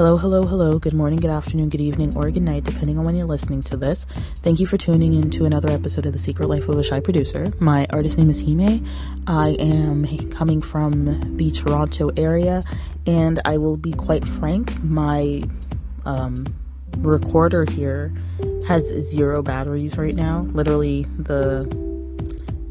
Hello, hello, hello. Good morning, good afternoon, good evening, or good night, depending on when you're listening to this. Thank you for tuning in to another episode of The Secret Life of a Shy Producer. My artist name is Hime. I am coming from the Toronto area, and I will be quite frank, my um, recorder here has zero batteries right now. Literally, the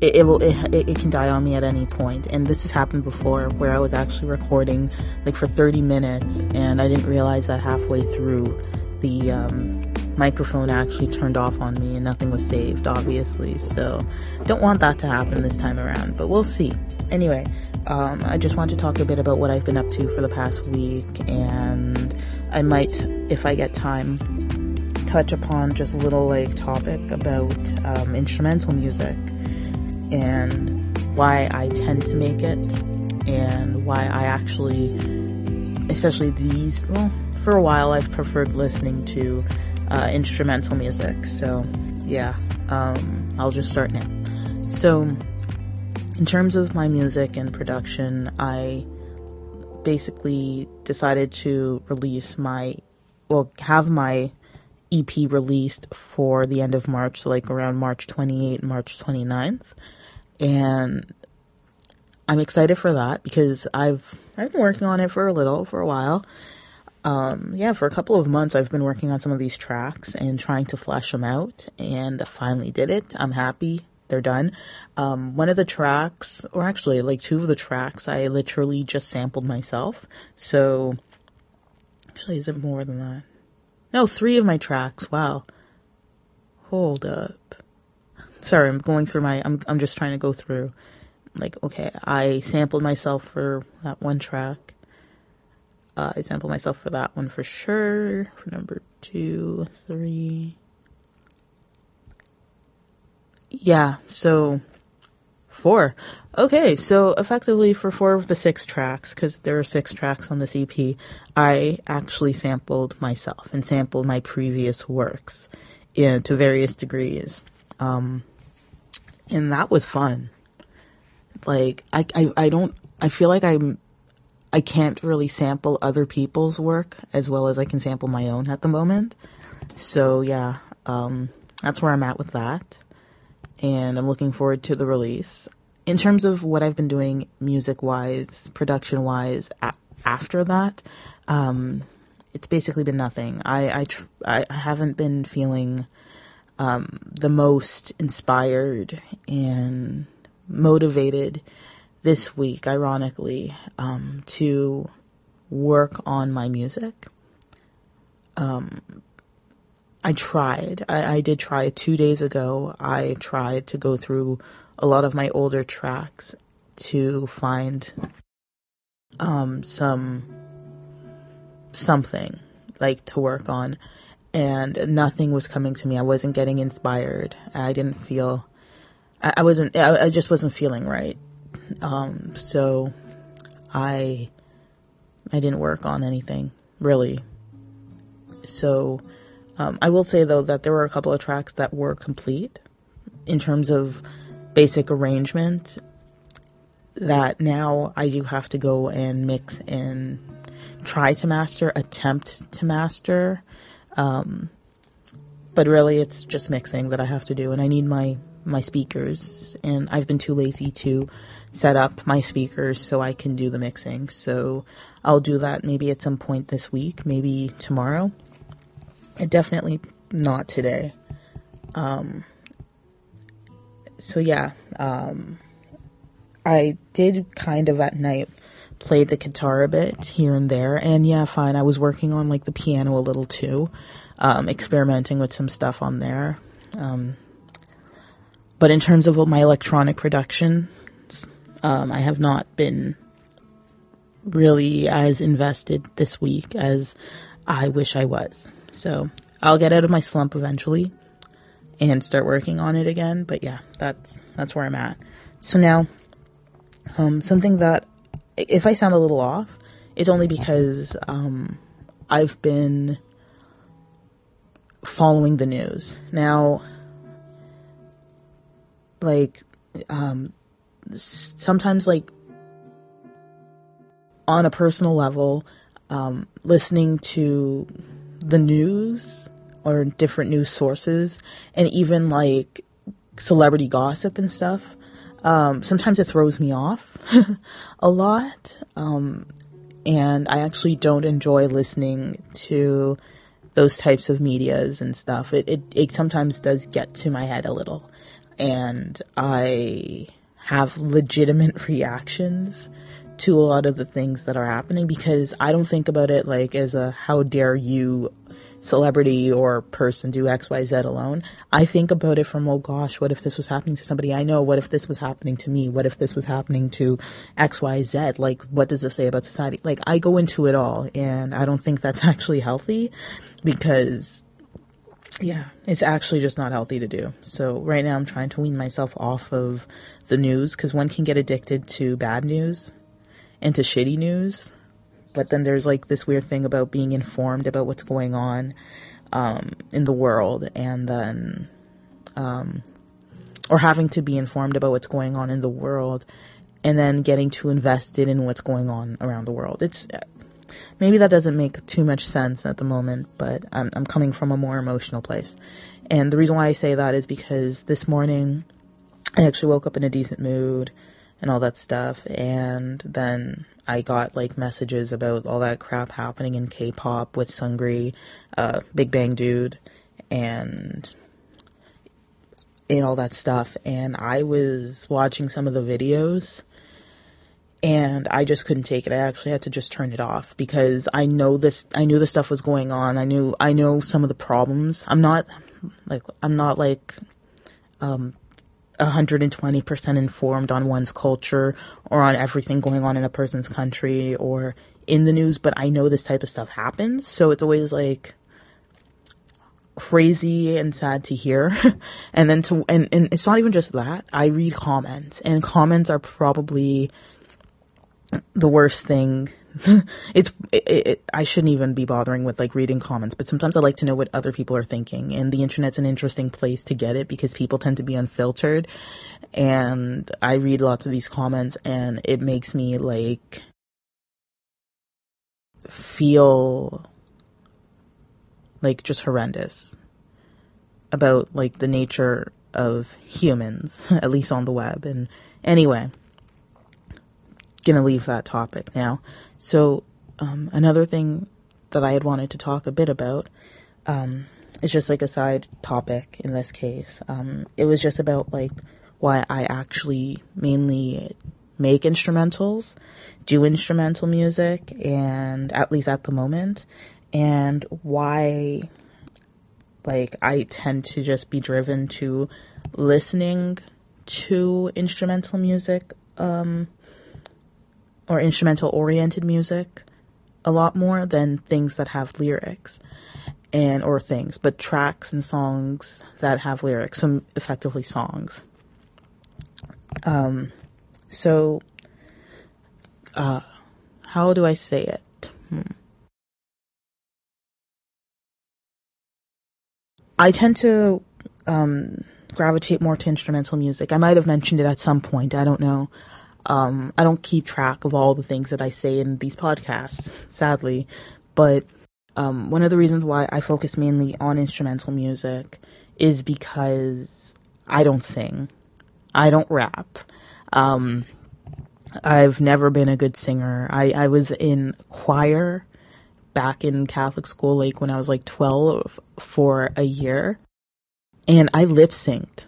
it, it will it, it, can die on me at any point. And this has happened before where i was actually recording like for 30 minutes and i didn't realize that halfway through the um, microphone actually turned off on me and nothing was saved obviously. So don't want that to happen this time around but we'll see. Anyway um, i just want to talk a bit about what i've been up to for the past week and i might if i get time touch upon just a little like topic about um, instrumental music and why I tend to make it and why I actually, especially these, well, for a while I've preferred listening to uh, instrumental music. So, yeah, um, I'll just start now. So, in terms of my music and production, I basically decided to release my, well, have my EP released for the end of March, like around March 28, March 29th and I'm excited for that because I've I've been working on it for a little for a while. Um, yeah, for a couple of months I've been working on some of these tracks and trying to flesh them out, and I finally did it. I'm happy they're done. Um, one of the tracks, or actually like two of the tracks, I literally just sampled myself. So, actually, is it more than that? No, three of my tracks. Wow. Hold up sorry, I'm going through my, I'm, I'm just trying to go through, like, okay, I sampled myself for that one track. Uh, I sampled myself for that one for sure. For number two, three. Yeah, so four. Okay, so effectively for four of the six tracks, because there are six tracks on this EP, I actually sampled myself and sampled my previous works in, to various degrees. Um, and that was fun. Like I, I, I don't. I feel like I'm. I can't really sample other people's work as well as I can sample my own at the moment. So yeah, um, that's where I'm at with that, and I'm looking forward to the release. In terms of what I've been doing music wise, production wise, a- after that, um, it's basically been nothing. I I, tr- I haven't been feeling um, the most inspired and motivated this week, ironically, um, to work on my music. Um, I tried. I, I did try two days ago. I tried to go through a lot of my older tracks to find um, some something like to work on and nothing was coming to me. I wasn't getting inspired. I didn't feel, I, I wasn't, I, I, just wasn't feeling right. Um, so I, I didn't work on anything really. So, um, I will say though that there were a couple of tracks that were complete in terms of basic arrangement that now I do have to go and mix and try to master, attempt to master um, but really, it's just mixing that I have to do, and I need my my speakers, and I've been too lazy to set up my speakers so I can do the mixing. So I'll do that maybe at some point this week, maybe tomorrow. And definitely not today. Um, so yeah, um, I did kind of at night play the guitar a bit here and there. And yeah, fine. I was working on like the piano a little too, um, experimenting with some stuff on there. Um, but in terms of my electronic production, um, I have not been really as invested this week as I wish I was. So I'll get out of my slump eventually and start working on it again. But yeah, that's that's where I'm at. So now, um, something that if I sound a little off, it's only because um, I've been following the news. Now, like, um, sometimes, like, on a personal level, um, listening to the news or different news sources and even like celebrity gossip and stuff. Um, sometimes it throws me off a lot. Um, and I actually don't enjoy listening to those types of medias and stuff. It, it, it sometimes does get to my head a little. And I have legitimate reactions to a lot of the things that are happening because I don't think about it like as a how dare you celebrity or person do XYZ alone. I think about it from, oh gosh, what if this was happening to somebody I know? What if this was happening to me? What if this was happening to XYZ? Like, what does this say about society? Like, I go into it all and I don't think that's actually healthy because yeah, it's actually just not healthy to do. So right now I'm trying to wean myself off of the news because one can get addicted to bad news and to shitty news but then there's like this weird thing about being informed about what's going on um, in the world and then um, or having to be informed about what's going on in the world and then getting too invested in what's going on around the world. It's maybe that doesn't make too much sense at the moment but I'm, I'm coming from a more emotional place. And the reason why i say that is because this morning i actually woke up in a decent mood and all that stuff and then I got like messages about all that crap happening in K-pop with Seungri, uh, Big Bang Dude, and and all that stuff. And I was watching some of the videos, and I just couldn't take it. I actually had to just turn it off because I know this. I knew this stuff was going on. I knew. I know some of the problems. I'm not like I'm not like um 120% informed on one's culture or on everything going on in a person's country or in the news, but I know this type of stuff happens. So it's always like crazy and sad to hear. and then to, and, and it's not even just that. I read comments and comments are probably the worst thing it's it, it, I shouldn't even be bothering with like reading comments, but sometimes I like to know what other people are thinking, and the internet's an interesting place to get it because people tend to be unfiltered, and I read lots of these comments, and it makes me like feel like just horrendous about like the nature of humans, at least on the web, and anyway gonna leave that topic now. So, um, another thing that I had wanted to talk a bit about, um, is just like a side topic in this case. Um, it was just about like why I actually mainly make instrumentals, do instrumental music, and at least at the moment, and why like I tend to just be driven to listening to instrumental music um or instrumental oriented music a lot more than things that have lyrics and or things but tracks and songs that have lyrics so effectively songs. Um so uh how do i say it? Hmm. i tend to um gravitate more to instrumental music. I might have mentioned it at some point i don't know um, I don't keep track of all the things that I say in these podcasts, sadly, but um, one of the reasons why I focus mainly on instrumental music is because I don't sing, I don't rap. Um, I've never been a good singer. I, I was in choir back in Catholic school, like when I was like 12 for a year, and I lip synced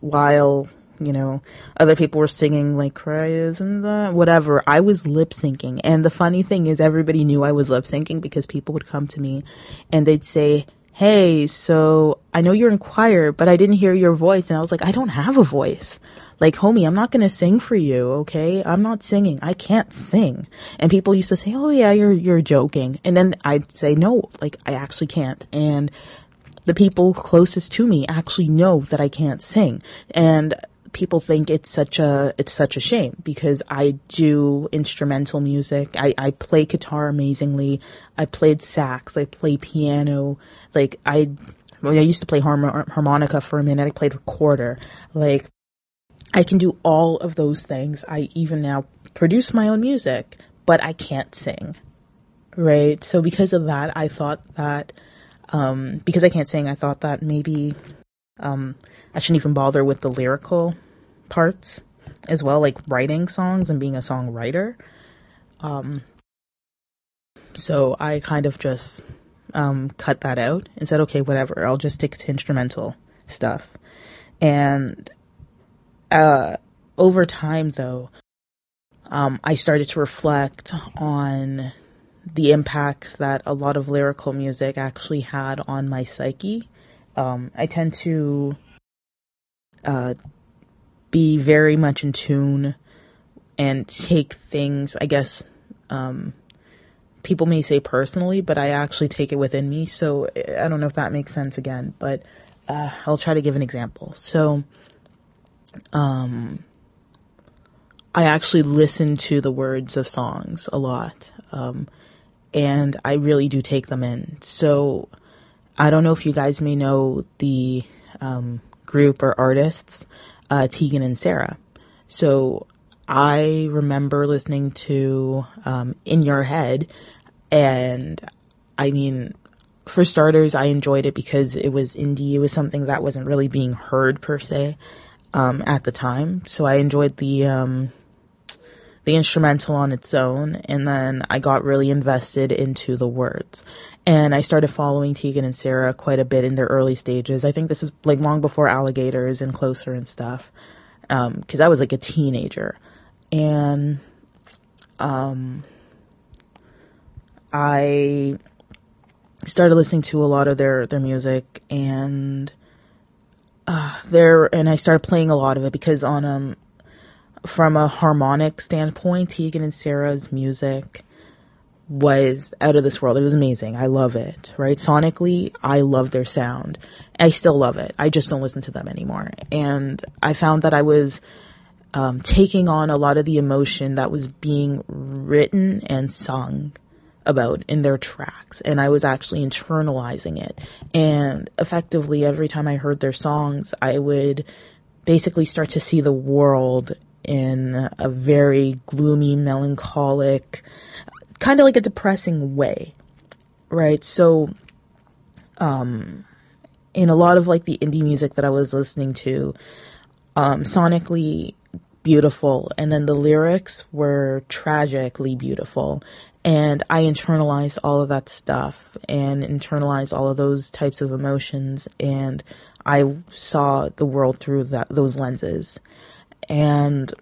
while you know, other people were singing like cries and that, whatever. I was lip syncing. And the funny thing is everybody knew I was lip syncing because people would come to me and they'd say, Hey, so I know you're in choir, but I didn't hear your voice. And I was like, I don't have a voice. Like, homie, I'm not going to sing for you. Okay. I'm not singing. I can't sing. And people used to say, Oh yeah, you're, you're joking. And then I'd say, no, like I actually can't. And the people closest to me actually know that I can't sing. And people think it's such a it's such a shame because I do instrumental music. I, I play guitar amazingly. I played sax. I play piano. Like I, well, I used to play harmonica for a minute. I played recorder. Like I can do all of those things. I even now produce my own music, but I can't sing. right? So because of that, I thought that, um, because I can't sing, I thought that maybe, um, I shouldn't even bother with the lyrical parts as well, like writing songs and being a songwriter. Um, so I kind of just um, cut that out and said, okay, whatever, I'll just stick to instrumental stuff. And uh, over time, though, um, I started to reflect on the impacts that a lot of lyrical music actually had on my psyche. Um, I tend to uh, be very much in tune and take things, I guess, um, people may say personally, but I actually take it within me. So I don't know if that makes sense again, but uh, I'll try to give an example. So, um, I actually listen to the words of songs a lot, um, and I really do take them in. So I don't know if you guys may know the um, group or artists, uh, Tegan and Sara. So I remember listening to um, In Your Head and I mean, for starters, I enjoyed it because it was indie. It was something that wasn't really being heard per se um, at the time. So I enjoyed the um, the instrumental on its own, and then I got really invested into the words. And I started following Tegan and Sara quite a bit in their early stages. I think this was like long before Alligators and Closer and stuff, because um, I was like a teenager, and um I started listening to a lot of their their music and uh, there and I started playing a lot of it because on um from a harmonic standpoint, Tegan and Sara's music was out of this world. It was amazing. I love it. Right? Sonically, I love their sound. I still love it. I just don't listen to them anymore. And I found that I was um, taking on a lot of the emotion that was being written and sung about in their tracks and I was actually internalizing it. And effectively every time I heard their songs, I would basically start to see the world in a very gloomy, melancholic, kind of like a depressing way. Right? So um in a lot of like the indie music that I was listening to, um sonically beautiful and then the lyrics were tragically beautiful and I internalized all of that stuff and internalized all of those types of emotions and I saw the world through that those lenses. And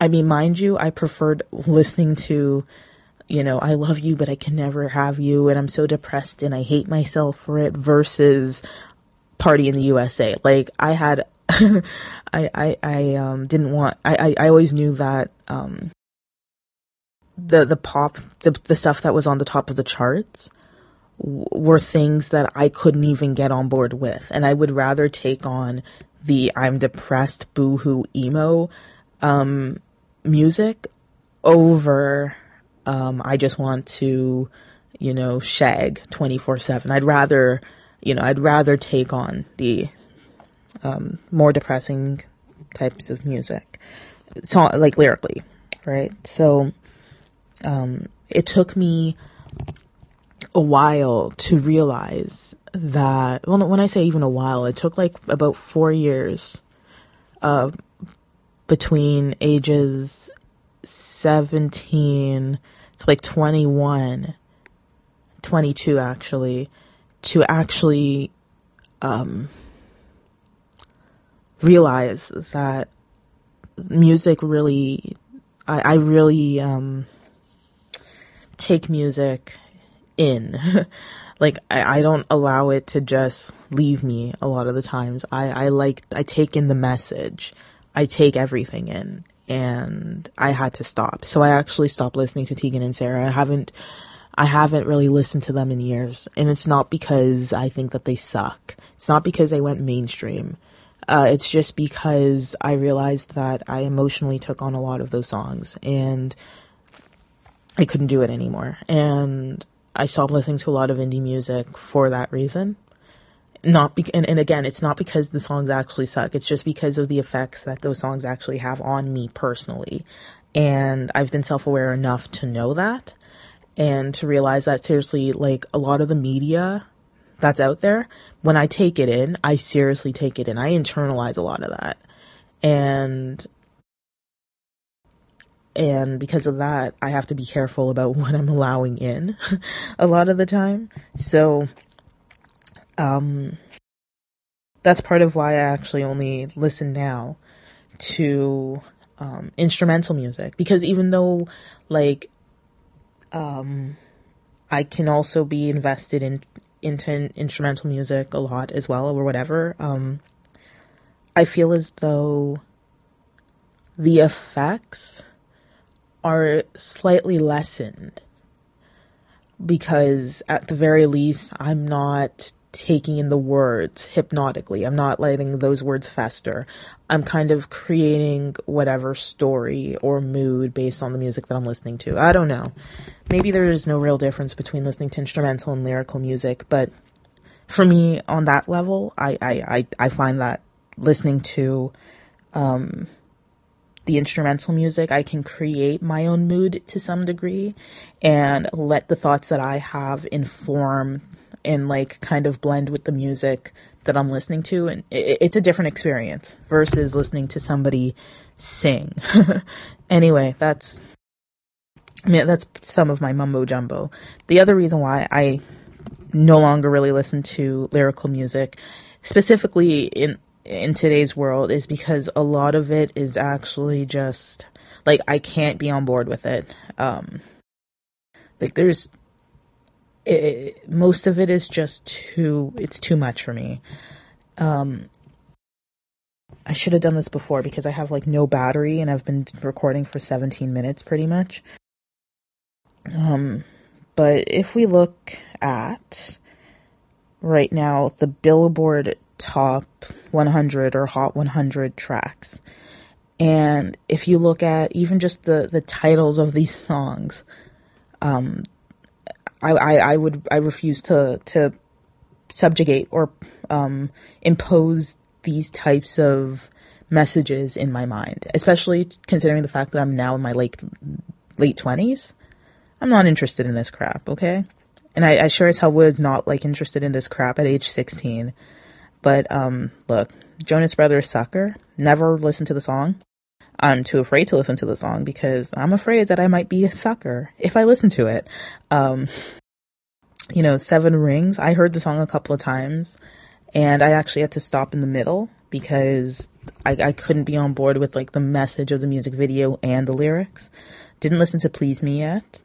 I mean, mind you, I preferred listening to, you know, I love you, but I can never have you, and I'm so depressed and I hate myself for it versus Party in the USA. Like, I had, I, I, I, um, didn't want, I, I, I always knew that, um, the the pop the the stuff that was on the top of the charts w- were things that I couldn't even get on board with, and I would rather take on the I'm depressed boohoo emo um, music over um, I just want to you know shag 24/7. I'd rather you know I'd rather take on the um, more depressing types of music, so like lyrically, right? So um, it took me a while to realize that well when i say even a while it took like about four years uh, between ages 17 to like 21 22 actually to actually um, realize that music really i, I really um, take music in. like I, I, don't allow it to just leave me a lot of the times. I, I like I take in the message. I take everything in and I had to stop. So I actually stopped listening to Tegan and Sara. I haven't I haven't really listened to them in years. And it's not because I think that they suck. It's not because they went mainstream. Uh, it's just because I realized that I emotionally took on a lot of those songs and I couldn't do it anymore. And I stopped listening to a lot of indie music for that reason. Not be- and, and again, it's not because the songs actually suck. It's just because of the effects that those songs actually have on me personally. And I've been self-aware enough to know that. and to realize that seriously, like a lot of the media that's out there, when I take it in, I seriously take it in. I internalize a lot of that. And and because of that, I have to be careful about what I'm allowing in a lot of the time. So um that's part of why I actually only listen now to um, instrumental music. Because even though like um, I can also be invested in into instrumental music a lot as well or whatever um, I feel as though the effects are slightly lessened. Because at the very least I'm not taking in the words hypnotically. I'm not letting those words fester. I'm kind of creating whatever story or mood based on the music that I'm listening to. I don't know. Maybe there is no real difference between listening to instrumental and lyrical music, but for me on that level, I, I, I, I find that listening to um, the instrumental music, I can create my own mood to some degree and let the thoughts that I have inform and like kind of blend with the music that I'm listening to. And it, it's a different experience versus listening to somebody sing. anyway, that's, I mean, that's some of my mumbo jumbo. The other reason why I no longer really listen to lyrical music, specifically in, in today's world is because a lot of it is actually just like I can't be on board with it. Um, like there's it, most of it is just too it's too much for me. Um i should have done this before because i have like no battery and i've been recording for 17 minutes pretty much. Um but if we look at right now the billboard top 100 or hot 100 tracks and if you look at even just the the titles of these songs um I, I, I would I refuse to to subjugate or um, impose these types of messages in my mind, especially considering the fact that I'm now in my late late twenties. I'm not interested in this crap, okay? And I, I sure as hell was not like interested in this crap at age 16. But um, look, Jonas Brothers Sucker. Never listened to the song. I'm too afraid to listen to the song because I'm afraid that I might be a sucker if I listen to it. Um, you know, Seven Rings, I heard the song a couple of times and I actually had to stop in the middle because I, I couldn't be on board with like the message of the music video and the lyrics. Didn't listen to Please Me yet.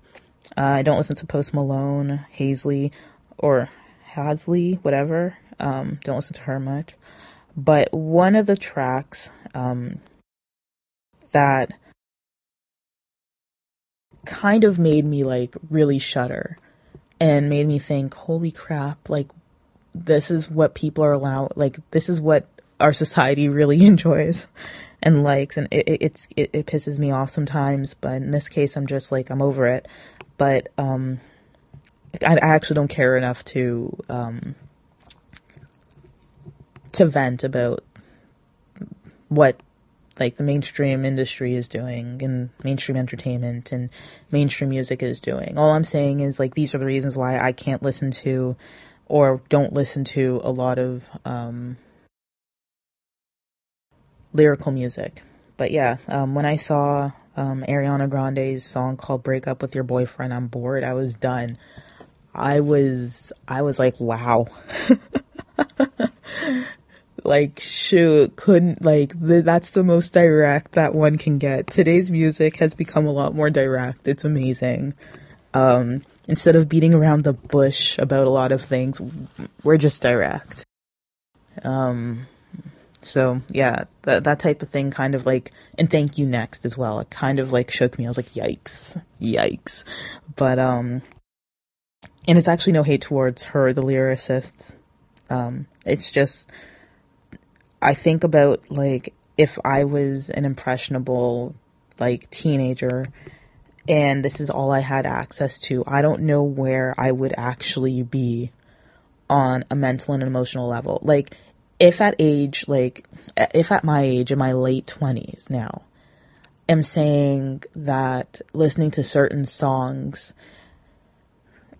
Uh, I don't listen to Post Malone, Hazley, or Hasley, whatever. Um, don't listen to her much. But one of the tracks um, that kind of made me like really shudder and made me think, holy crap, like this is what people are allowed, like this is what our society really enjoys and likes. And it, it, it, it pisses me off sometimes, but in this case, I'm just like, I'm over it. But, um, I, I actually don't care enough to, um, to vent about what like the mainstream industry is doing and mainstream entertainment and mainstream music is doing. All I'm saying is like these are the reasons why I can't listen to or don't listen to a lot of um, lyrical music. But yeah, um, when I saw um, Ariana Grande's song called "Break Up with Your Boyfriend," I'm bored. I was done. I was I was like, wow. like shoot couldn't like that's the most direct that one can get. Today's music has become a lot more direct. It's amazing. Um instead of beating around the bush about a lot of things we're just direct. Um so yeah that that type of thing kind of like and thank you next as well. It kind of like shook me. I was like yikes. Yikes. But um and it's actually no hate towards her the lyricists. Um it's just I think about like if I was an impressionable like teenager and this is all I had access to, I don't know where I would actually be on a mental and emotional level. Like if at age like if at my age in my late 20s now am saying that listening to certain songs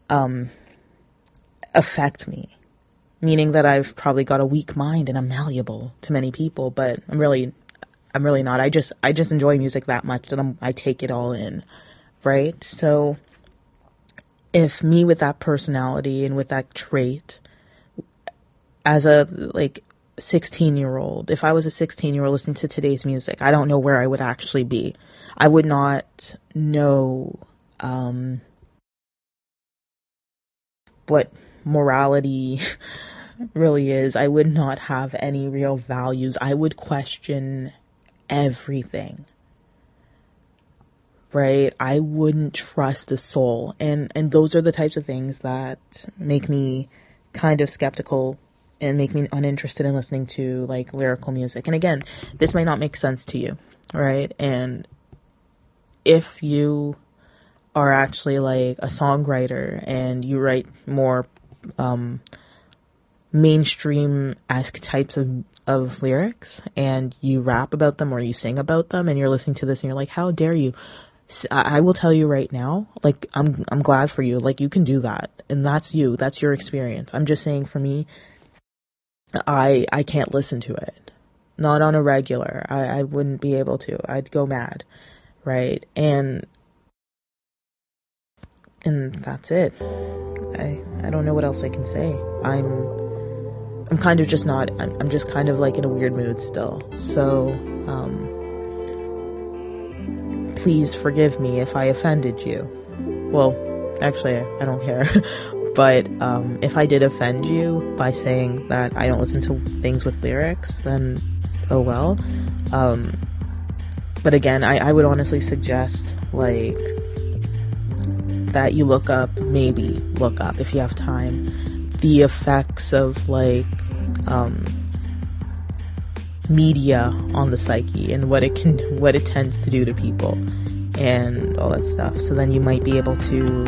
um, affect me. Meaning that I've probably got a weak mind and I'm malleable to many people, but I'm really, I'm really not. I just, I just enjoy music that much that I'm, I take it all in, right? So, if me with that personality and with that trait, as a like 16 year old, if I was a 16 year old listening to today's music, I don't know where I would actually be. I would not know um, what morality really is. I would not have any real values. I would question everything. Right? I wouldn't trust the soul. And and those are the types of things that make me kind of skeptical and make me uninterested in listening to like lyrical music. And again, this might not make sense to you, right? And if you are actually like a songwriter and you write more um, mainstream esque types of of lyrics and you rap about them or you sing about them and you're listening to this and you're like, how dare you? I will tell you right now, like I'm I'm glad for you. Like you can do that, and that's you. That's your experience. I'm just saying for me, I I can't listen to it, not on a regular. I I wouldn't be able to. I'd go mad, right? And and that's it. I I don't know what else I can say. I'm I'm kind of just not I'm, I'm just kind of like in a weird mood still. So um please forgive me if I offended you. Well, actually I, don't care. but um if I did offend you by saying that I don't listen to things with lyrics, then oh well. Um but again, I, I would honestly suggest like that you look up, maybe look up if you have time, the effects of like um, media on the psyche and what it can, what it tends to do to people, and all that stuff. So then you might be able to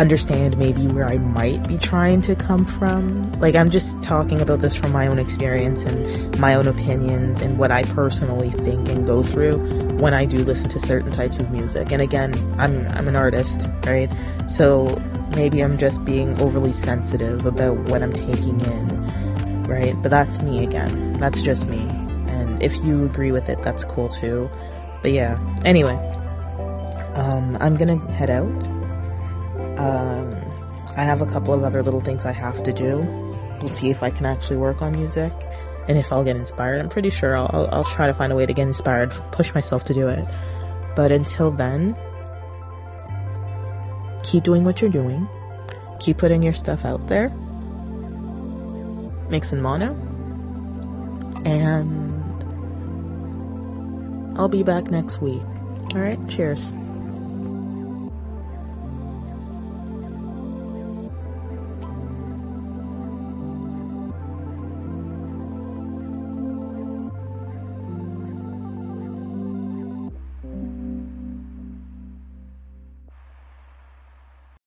understand maybe where I might be trying to come from. Like, I'm just talking about this from my own experience and my own opinions and what I personally think and go through when I do listen to certain types of music. And again, I'm, I'm an artist, right? So maybe I'm just being overly sensitive about what I'm taking in, right? But that's me again. That's just me. And if you agree with it, that's cool too. But yeah, anyway, um, I'm gonna head out um, I have a couple of other little things I have to do. We'll see if I can actually work on music and if I'll get inspired. I'm pretty sure I'll, I'll, I'll try to find a way to get inspired, push myself to do it. But until then, keep doing what you're doing, keep putting your stuff out there, mix and mono, and I'll be back next week. All right, cheers.